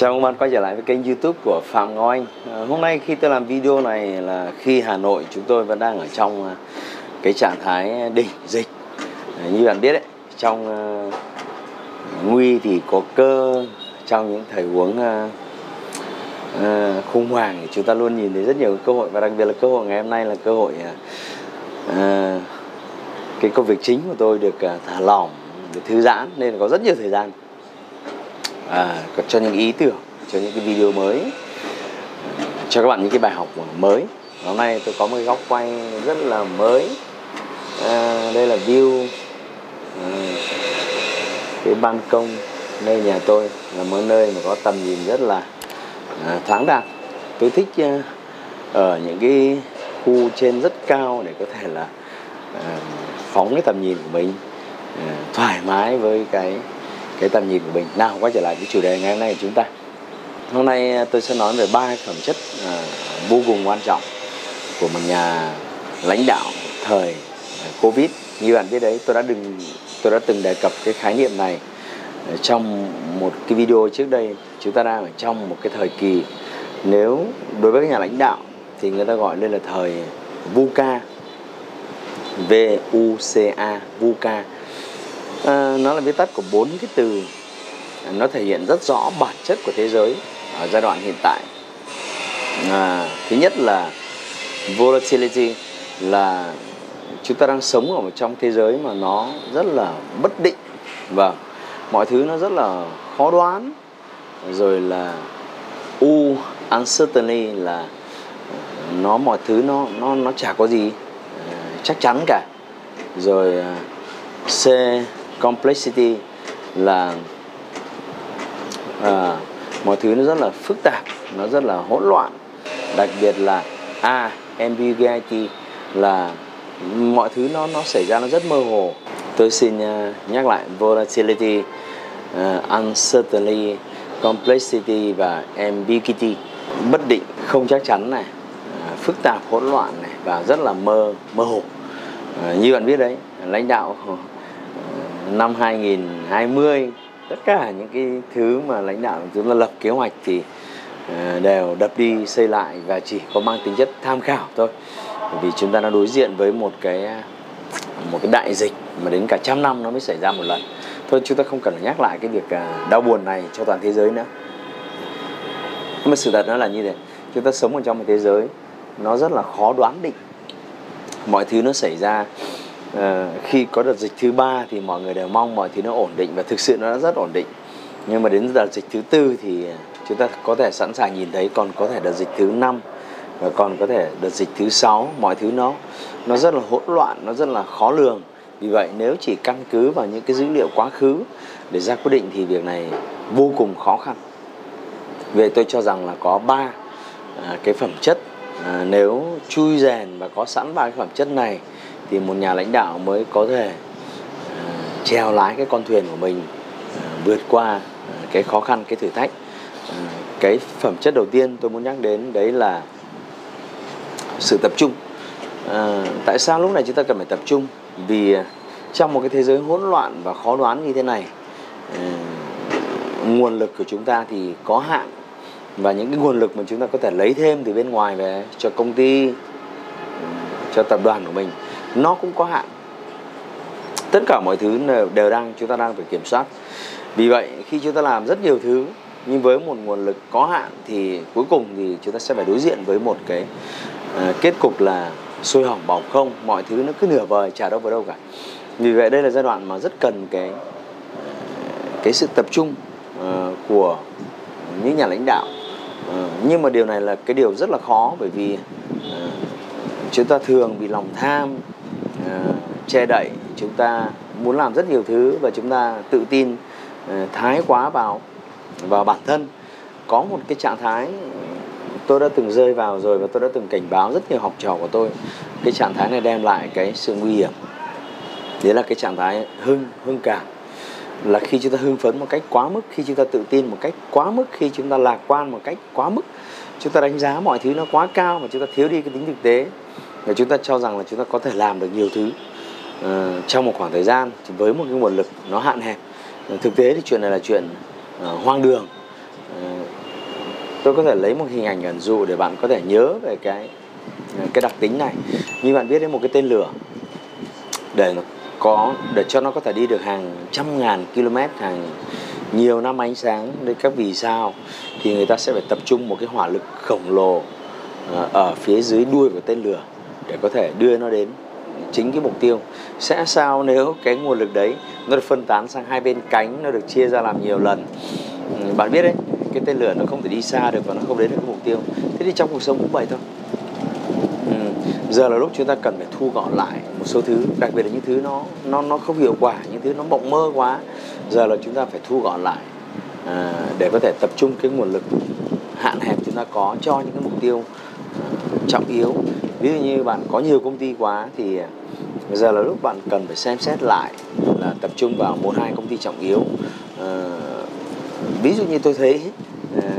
Chào các bạn quay trở lại với kênh youtube của Phạm Ngọc Anh. À, Hôm nay khi tôi làm video này là khi Hà Nội chúng tôi vẫn đang ở trong à, cái trạng thái đỉnh dịch. À, Như bạn biết đấy, trong uh, nguy thì có cơ Trong những thời huống uh, uh, khủng hoảng thì chúng ta luôn nhìn thấy rất nhiều cơ hội. Và đặc biệt là cơ hội ngày hôm nay là cơ hội uh, Cái công việc chính của tôi được uh, thả lỏng, được thư giãn. Nên có rất nhiều thời gian à, cho những ý tưởng cho những cái video mới. Cho các bạn những cái bài học mới. Hôm nay tôi có một cái góc quay rất là mới. À, đây là view à, cái ban công nơi nhà tôi. Là một nơi mà có tầm nhìn rất là à, thoáng đạt. Tôi thích à, ở những cái khu trên rất cao để có thể là à, phóng cái tầm nhìn của mình à, thoải mái với cái cái tầm nhìn của mình. Nào quay trở lại cái chủ đề ngày hôm nay của chúng ta. Hôm nay à, tôi sẽ nói về ba phẩm chất à, vô cùng quan trọng của một nhà lãnh đạo thời à, covid. Như bạn biết đấy tôi đã đừng tôi đã từng đề cập cái khái niệm này à, trong một cái video trước đây. Chúng ta đang ở trong một cái thời kỳ nếu đối với các nhà lãnh đạo thì người ta gọi đây là thời VUCA V U C A VUCA à, nó là viết tắt của bốn cái từ. Nó thể hiện rất rõ bản chất của thế giới ở giai đoạn hiện tại. À, thứ nhất là volatility là chúng ta đang sống ở một trong thế giới mà nó rất là bất định. Và mọi thứ nó rất là khó đoán. Rồi là u uncertainty là ờ, nó mọi thứ nó nó nó chả có gì chắc chắn cả. Rồi c complexity là à, mọi thứ nó rất là phức tạp nó rất là hỗn loạn. Đặc biệt là a à, ambiguity là mọi thứ nó nó xảy ra nó rất mơ hồ. Tôi xin uh, nhắc lại volatility uh, uncertainty complexity và ambiguity. Bất định không chắc chắn này à, phức tạp hỗn loạn này và rất là mơ mơ hồ. Như bạn biết đấy lãnh đạo năm 2020 tất cả những cái thứ mà lãnh đạo chúng ta lập kế hoạch thì ờ, đều đập đi xây lại và chỉ có mang tính chất tham khảo thôi. Vì chúng ta đang đối diện với một cái một cái đại dịch mà đến cả trăm năm nó mới xảy ra một lần. Thôi chúng ta không cần nhắc lại cái việc à, đau buồn này cho toàn thế giới nữa. Nhưng mà sự thật nó là như thế. Chúng ta sống ở trong một thế giới, nó rất là khó đoán định. Mọi thứ nó xảy ra Ờ, khi có đợt dịch thứ ba thì mọi người đều mong mọi thứ nó ổn định và thực sự nó đã rất ổn định. Nhưng mà đến đợt dịch thứ tư thì ờ, chúng ta có thể sẵn sàng nhìn thấy còn có thể đợt dịch thứ năm và còn có thể đợt dịch thứ sáu. Mọi thứ nó nó rất là hỗn loạn nó rất là khó lường. Vì vậy nếu chỉ căn cứ vào những cái dữ liệu quá khứ để ra quyết định thì việc này vô cùng khó khăn. Về tôi cho rằng là có ba à, cái phẩm chất à, nếu chui rèn và có sẵn ba cái phẩm chất này thì một nhà lãnh đạo mới có thể à, uh, treo lái cái con thuyền của mình uh, vượt qua uh, cái khó khăn cái thử thách. Uh, cái phẩm chất đầu tiên tôi muốn nhắc đến đấy là sự tập trung. Uh, tại sao lúc này chúng ta cần phải tập trung? Vì trong một cái thế giới hỗn loạn và khó đoán như thế này uh, nguồn lực của chúng ta thì có hạn. Và những cái nguồn lực mà chúng ta có thể lấy thêm từ bên ngoài về cho công ty cho tập đoàn của mình nó cũng có hạn. Tất cả mọi thứ đều đang chúng ta đang phải kiểm soát. Vì vậy khi chúng ta làm rất nhiều thứ nhưng với một nguồn lực có hạn thì cuối cùng thì chúng ta sẽ phải đối diện với một cái uh, kết cục là sôi hỏng bỏng không mọi thứ nó cứ nửa vời chả đâu vào đâu cả. Vì vậy đây là giai đoạn mà rất cần cái ờ, cái sự tập trung uh, của những nhà lãnh đạo. Uh, nhưng mà điều này là cái điều rất là khó bởi vì uh, chúng ta thường bị lòng tham Ờ, che đậy, chúng ta muốn làm rất nhiều thứ và chúng ta tự tin ờ, thái quá vào vào bản thân. Có một cái trạng thái ờ, tôi đã từng rơi vào rồi và tôi đã từng cảnh báo rất nhiều học trò của tôi. Cái trạng thái này đem lại cái sự nguy hiểm. Đấy là cái trạng thái hưng hưng cảm. Là khi chúng ta hưng phấn một cách quá mức, khi chúng ta tự tin một cách quá mức, khi chúng ta lạc quan một cách quá mức, chúng ta đánh giá mọi thứ nó quá cao mà chúng ta thiếu đi cái tính thực tế và chúng ta cho rằng là chúng ta có thể làm được nhiều thứ uh, trong một khoảng thời gian thì với một cái nguồn lực nó hạn hẹp. Uh, thực tế thì chuyện này là chuyện uh, hoang đường. Uh, tôi có thể lấy một hình ảnh ẩn dụ để bạn có thể nhớ về cái cái đặc tính này. Như bạn biết đến một cái tên lửa để nó có để cho nó có thể đi được hàng trăm ngàn km hàng nhiều năm ánh sáng đến các vì sao thì người ta sẽ phải tập trung một cái hỏa lực khổng lồ ở phía dưới đuôi của tên lửa để có thể đưa nó đến. Chính cái mục tiêu. Sẽ sao nếu cái nguồn lực đấy nó được phân tán sang hai bên cánh nó được chia ra làm nhiều lần? Ừ, bạn biết đấy cái tên lửa nó không thể đi xa được và nó không đến được cái mục tiêu. Thế thì trong cuộc sống cũng vậy thôi. Ừ, giờ là lúc chúng ta cần phải thu gọn lại một số thứ đặc biệt là những thứ nó nó nó không hiệu quả những thứ nó mộng mơ quá. Giờ là chúng ta phải thu gọn lại à, để có thể tập trung cái nguồn lực hạn hẹp chúng ta có cho những cái mục tiêu à, trọng yếu ví dụ như bạn có nhiều công ty quá thì giờ là lúc bạn cần phải xem xét lại là tập trung vào một hai công ty trọng yếu. À, ví dụ như tôi thấy à,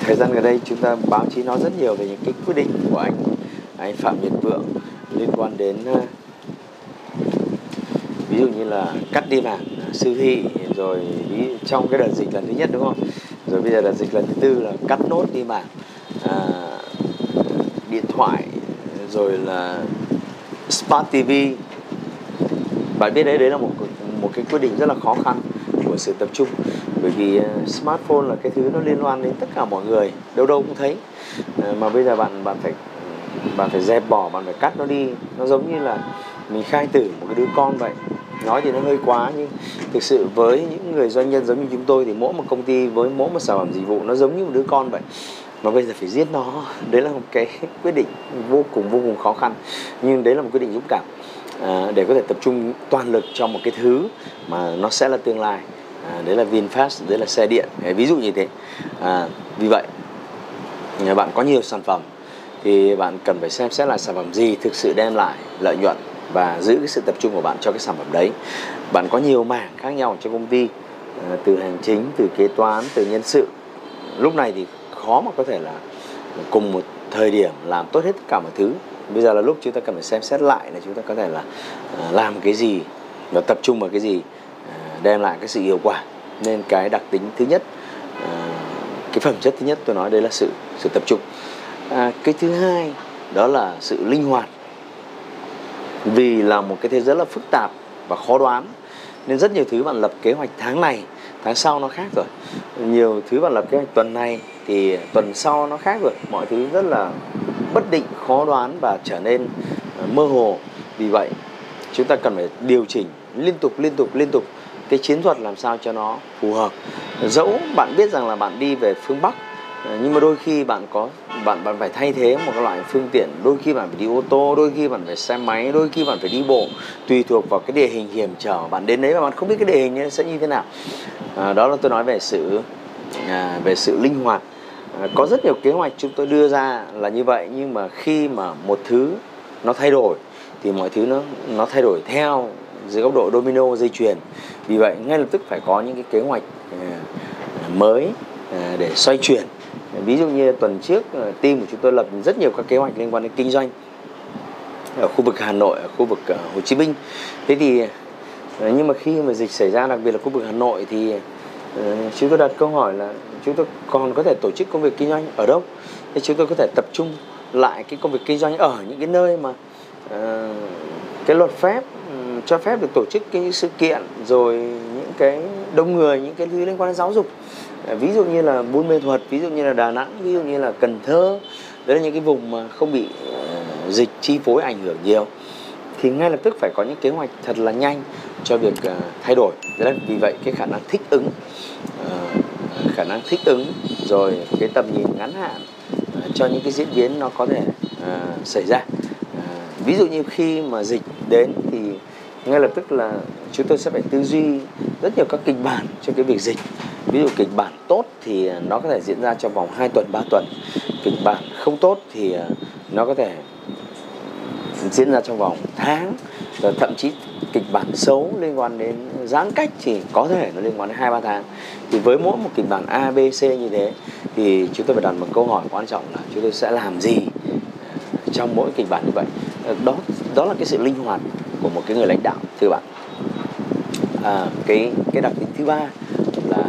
thời gian gần đây chúng ta báo chí nói rất nhiều về những cái quyết định của anh anh Phạm Nhật Vượng liên quan đến à, ví dụ như là cắt đi mảng siêu thị rồi ví trong cái đợt dịch lần thứ nhất đúng không? Rồi bây giờ đợt dịch lần thứ tư là cắt nốt đi mảng à, điện thoại, rồi là smart TV bạn biết đấy đấy là một một cái quyết định rất là khó khăn của sự tập trung. Bởi vì ờ, smartphone là cái thứ nó liên quan đến tất cả mọi người, đâu đâu cũng thấy. Ờ, mà bây giờ bạn bạn phải bạn phải dẹp bỏ, bạn phải cắt nó đi. Nó giống như là mình khai tử một cái đứa con vậy. Nói thì nó hơi quá, nhưng thực sự với những người doanh nhân giống như chúng tôi thì mỗi một công ty, với mỗi một sản phẩm dịch vụ, nó giống như một đứa con vậy mà bây giờ phải giết nó. Đấy là một cái quyết định vô cùng vô cùng khó khăn. Nhưng đấy là một quyết định dũng cảm. À, để có thể tập trung toàn lực cho một cái thứ mà nó sẽ là tương lai. À, đấy là Vinfast đấy là xe điện. Ví dụ như thế. À, vì vậy bạn có nhiều sản phẩm. Thì bạn cần phải xem xét là sản phẩm gì thực sự đem lại lợi nhuận và giữ cái sự tập trung của bạn cho cái sản phẩm đấy. Bạn có nhiều mảng khác nhau trong công ty. À, từ hành chính từ kế toán từ nhân sự. Lúc này thì khó mà có thể là cùng một thời điểm làm tốt hết tất cả mọi thứ. Bây giờ là lúc chúng ta cần phải xem xét lại là chúng ta có thể là ờ, làm cái gì và tập trung vào cái gì ờ, đem lại cái sự hiệu quả. Nên cái đặc tính thứ nhất ờ, cái phẩm chất thứ nhất tôi nói đây là sự sự tập trung. À, cái thứ hai đó là sự linh hoạt. Vì là một cái thế giới rất là phức tạp và khó đoán nên rất nhiều thứ bạn lập kế hoạch tháng này tháng sau nó khác rồi. Nhiều thứ bạn lập kế hoạch tuần này thì tuần sau nó khác rồi. Mọi thứ rất là bất định khó đoán và trở nên ờ, mơ hồ. Vì vậy chúng ta cần phải điều chỉnh liên tục liên tục liên tục cái chiến thuật làm sao cho nó phù hợp. Dẫu bạn biết rằng là bạn đi về phương bắc ờ, nhưng mà đôi khi bạn có bạn bạn phải thay thế một loại phương tiện. Đôi khi bạn phải đi ô tô đôi khi bạn phải xe máy đôi khi bạn phải đi bộ tùy thuộc vào cái địa hình hiểm trở. Bạn đến đấy mà bạn không biết cái địa hình sẽ như thế nào. À, đó là tôi nói về sự à, về sự linh hoạt. À, có rất nhiều kế hoạch chúng tôi đưa ra là như vậy, nhưng mà khi mà một thứ nó thay đổi thì mọi thứ nó nó thay đổi theo dưới góc độ domino dây chuyền. Vì vậy, ngay lập tức phải có những cái kế hoạch à, mới à, để xoay chuyển. Ví dụ như tuần trước team của chúng tôi lập rất nhiều các kế hoạch liên quan đến kinh doanh ở khu vực Hà Nội, ở khu vực Hồ Chí Minh. Thế thì nhưng mà khi mà dịch xảy ra, đặc biệt là khu vực Hà Nội thì chúng tôi đặt câu hỏi là chúng tôi còn có thể tổ chức công việc kinh doanh ở đâu? Thì chúng tôi có thể tập trung lại cái công việc kinh doanh ở những cái nơi mà uh, cái luật phép um, cho phép được tổ chức cái sự kiện rồi những cái đông người những cái thứ liên quan đến giáo dục. Ờ, ví dụ như là buôn mê thuật ví dụ như là đà nẵng ví dụ như là cần thơ. Đấy là những cái vùng mà không bị uh, dịch chi phối ảnh hưởng nhiều. Thì ngay lập tức phải có những kế hoạch thật là nhanh cho việc uh, thay đổi. Đấy là vì vậy cái khả năng thích ứng khả năng thích ứng rồi cái tầm nhìn ngắn hạn uh, cho những cái diễn biến nó có thể uh, xảy ra. Uh, ví dụ như khi mà dịch đến thì ngay lập tức là chúng tôi sẽ phải tư duy rất nhiều các kịch bản cho cái việc dịch. Ví dụ kịch bản tốt thì nó có thể diễn ra trong vòng 2 tuần 3 tuần. Kịch bản không tốt thì nó có thể diễn ra trong vòng tháng thậm chí kịch bản xấu liên quan đến giãn cách thì có thể nó liên quan đến hai ba tháng. Thì với mỗi một kịch bản A B C như thế thì chúng tôi phải đặt một câu hỏi quan trọng là chúng tôi sẽ làm gì ờ, trong mỗi kịch bản như vậy. Ờ, đó đó là cái sự linh hoạt của một cái người lãnh đạo thưa bạn. À, cái cái đặc tính thứ ba là,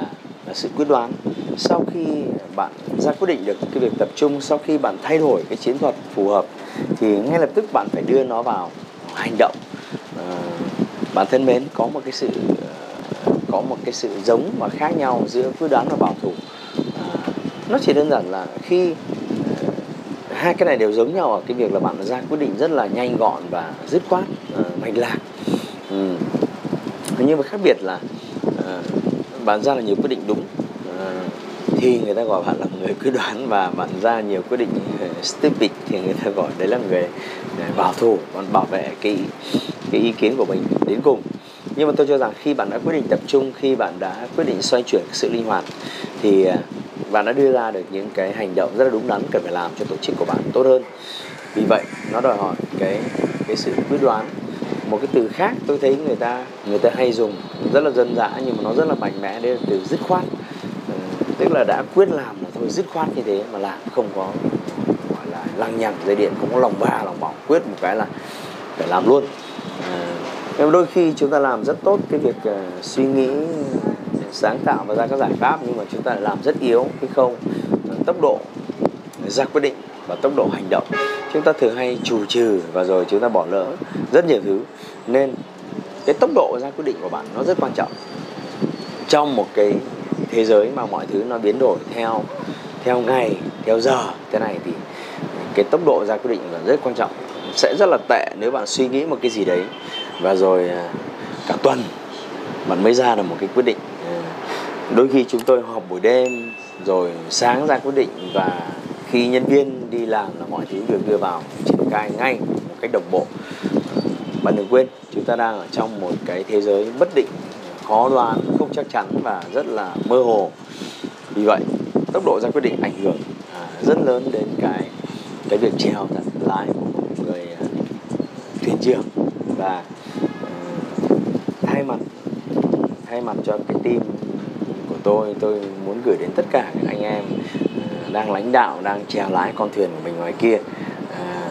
là sự quyết đoán. Sau khi bạn ra quyết định được cái việc tập trung sau khi bạn thay đổi cái chiến thuật phù hợp thì ngay lập tức bạn phải đưa nó vào hành động bạn thân mến có một cái sự ờ, có một cái sự giống và khác nhau giữa quyết đoán và bảo thủ. Ờ, nó chỉ đơn giản là khi ờ, hai cái này đều giống nhau ở cái việc là bạn ra quyết định rất là nhanh gọn và dứt khoát mạch lạc. Ừ. nhưng mà khác biệt là bạn ra là nhiều quyết định đúng thì người ta gọi bạn là người quyết đoán và bạn ra nhiều quyết định stupid thì người ta gọi đấy là người bảo thủ, còn bảo vệ cái cái ý kiến của mình đến cùng. Nhưng mà tôi cho rằng khi bạn đã quyết định tập trung khi bạn đã quyết định xoay chuyển sự linh hoạt thì à, bạn đã đưa ra được những cái hành động rất là đúng đắn cần phải làm cho tổ chức của bạn tốt hơn. Vì vậy nó đòi hỏi cái cái sự quyết đoán. Một cái từ khác tôi thấy người ta người ta hay dùng rất là dân dã nhưng mà nó rất là mạnh mẽ đấy là từ dứt khoát. Ừ, tức là đã quyết làm là thôi dứt khoát như thế mà làm không có gọi là lăng nhằng dây điện không có lòng ba lòng bỏng quyết một cái là phải làm luôn. Ờ, em đôi khi chúng ta làm rất tốt cái việc uh, suy nghĩ sáng tạo và ra các giải pháp nhưng mà chúng ta lại làm rất yếu cái không? Ờ, tốc độ ra quyết định và tốc độ hành động. Chúng ta thường hay trù trừ và rồi chúng ta bỏ lỡ rất nhiều thứ. Nên cái tốc độ ra quyết định của bạn nó rất quan trọng. Trong một cái thế giới mà mọi thứ nó biến đổi theo theo ngày theo giờ thế này thì cái tốc độ ra quyết định là rất quan trọng sẽ rất là tệ nếu bạn suy nghĩ một cái gì đấy. Và rồi à, cả tuần bạn mới ra được một cái quyết định. À, đôi khi chúng tôi họp buổi đêm, rồi sáng ra quyết định và khi nhân viên đi làm là mọi thứ được đưa vào, triển khai ngay một cách đồng bộ. Bạn đừng quên, chúng ta đang ở trong một cái thế giới bất định, khó đoán, không chắc chắn và rất là mơ hồ. Vì vậy, tốc độ ra quyết định ảnh hưởng à, rất lớn đến cái cái việc treo thật lái. của thuyền trưởng và ờ, thay mặt thay mặt cho cái team của tôi tôi muốn gửi đến tất cả các anh em ờ, đang lãnh đạo, đang chèo lái con thuyền của mình ngoài kia ờ,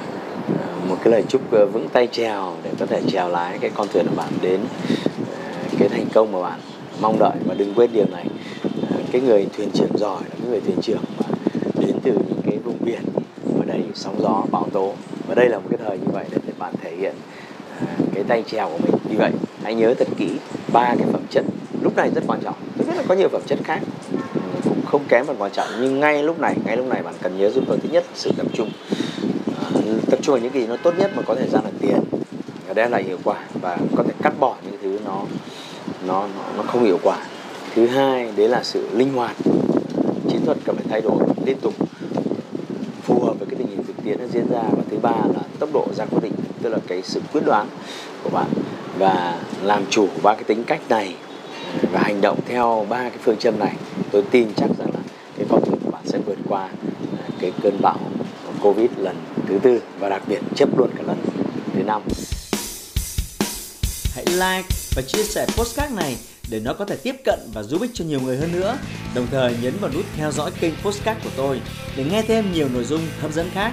một cái lời chúc vững tay chèo để có thể chèo lái cái con thuyền của bạn đến cái thành công mà bạn mong đợi và đừng quên điều này. Cái người thuyền trưởng giỏi là cái người thuyền trưởng mà đến từ những cái vùng biển ở đây sóng gió, bão tố và đây là một cái thời như vậy để, để bạn thể hiện à, cái tay trèo của mình. Như vậy hãy nhớ thật kỹ ba cái phẩm chất. Lúc này rất quan trọng. Tôi biết là có nhiều phẩm chất khác cũng không kém phần quan trọng. Nhưng ngay lúc này ngay lúc này bạn cần nhớ giúp tôi thứ nhất sự tập trung. À, tập trung vào những gì nó tốt nhất mà có thể ra được tiền. Và đem lại hiệu quả và có thể cắt bỏ những thứ nó nó nó, nó không hiệu quả. Thứ hai đấy là sự linh hoạt. Chiến thuật cần phải thay đổi liên tục tiến nó diễn ra và thứ ba là tốc độ ra quyết định, tức là cái sự quyết đoán của bạn và làm chủ ba cái tính cách này và hành động theo ba cái phương châm này, tôi tin chắc rằng là cái con thuyền của bạn sẽ vượt qua à, cái cơn bão covid lần thứ tư và đặc biệt chấp luôn cả lần thứ năm hãy like và chia sẻ postcard này để nó có thể tiếp cận và giúp ích cho nhiều người hơn nữa. Đồng thời nhấn vào nút theo dõi kênh Postcard của tôi để nghe thêm nhiều nội dung hấp dẫn khác.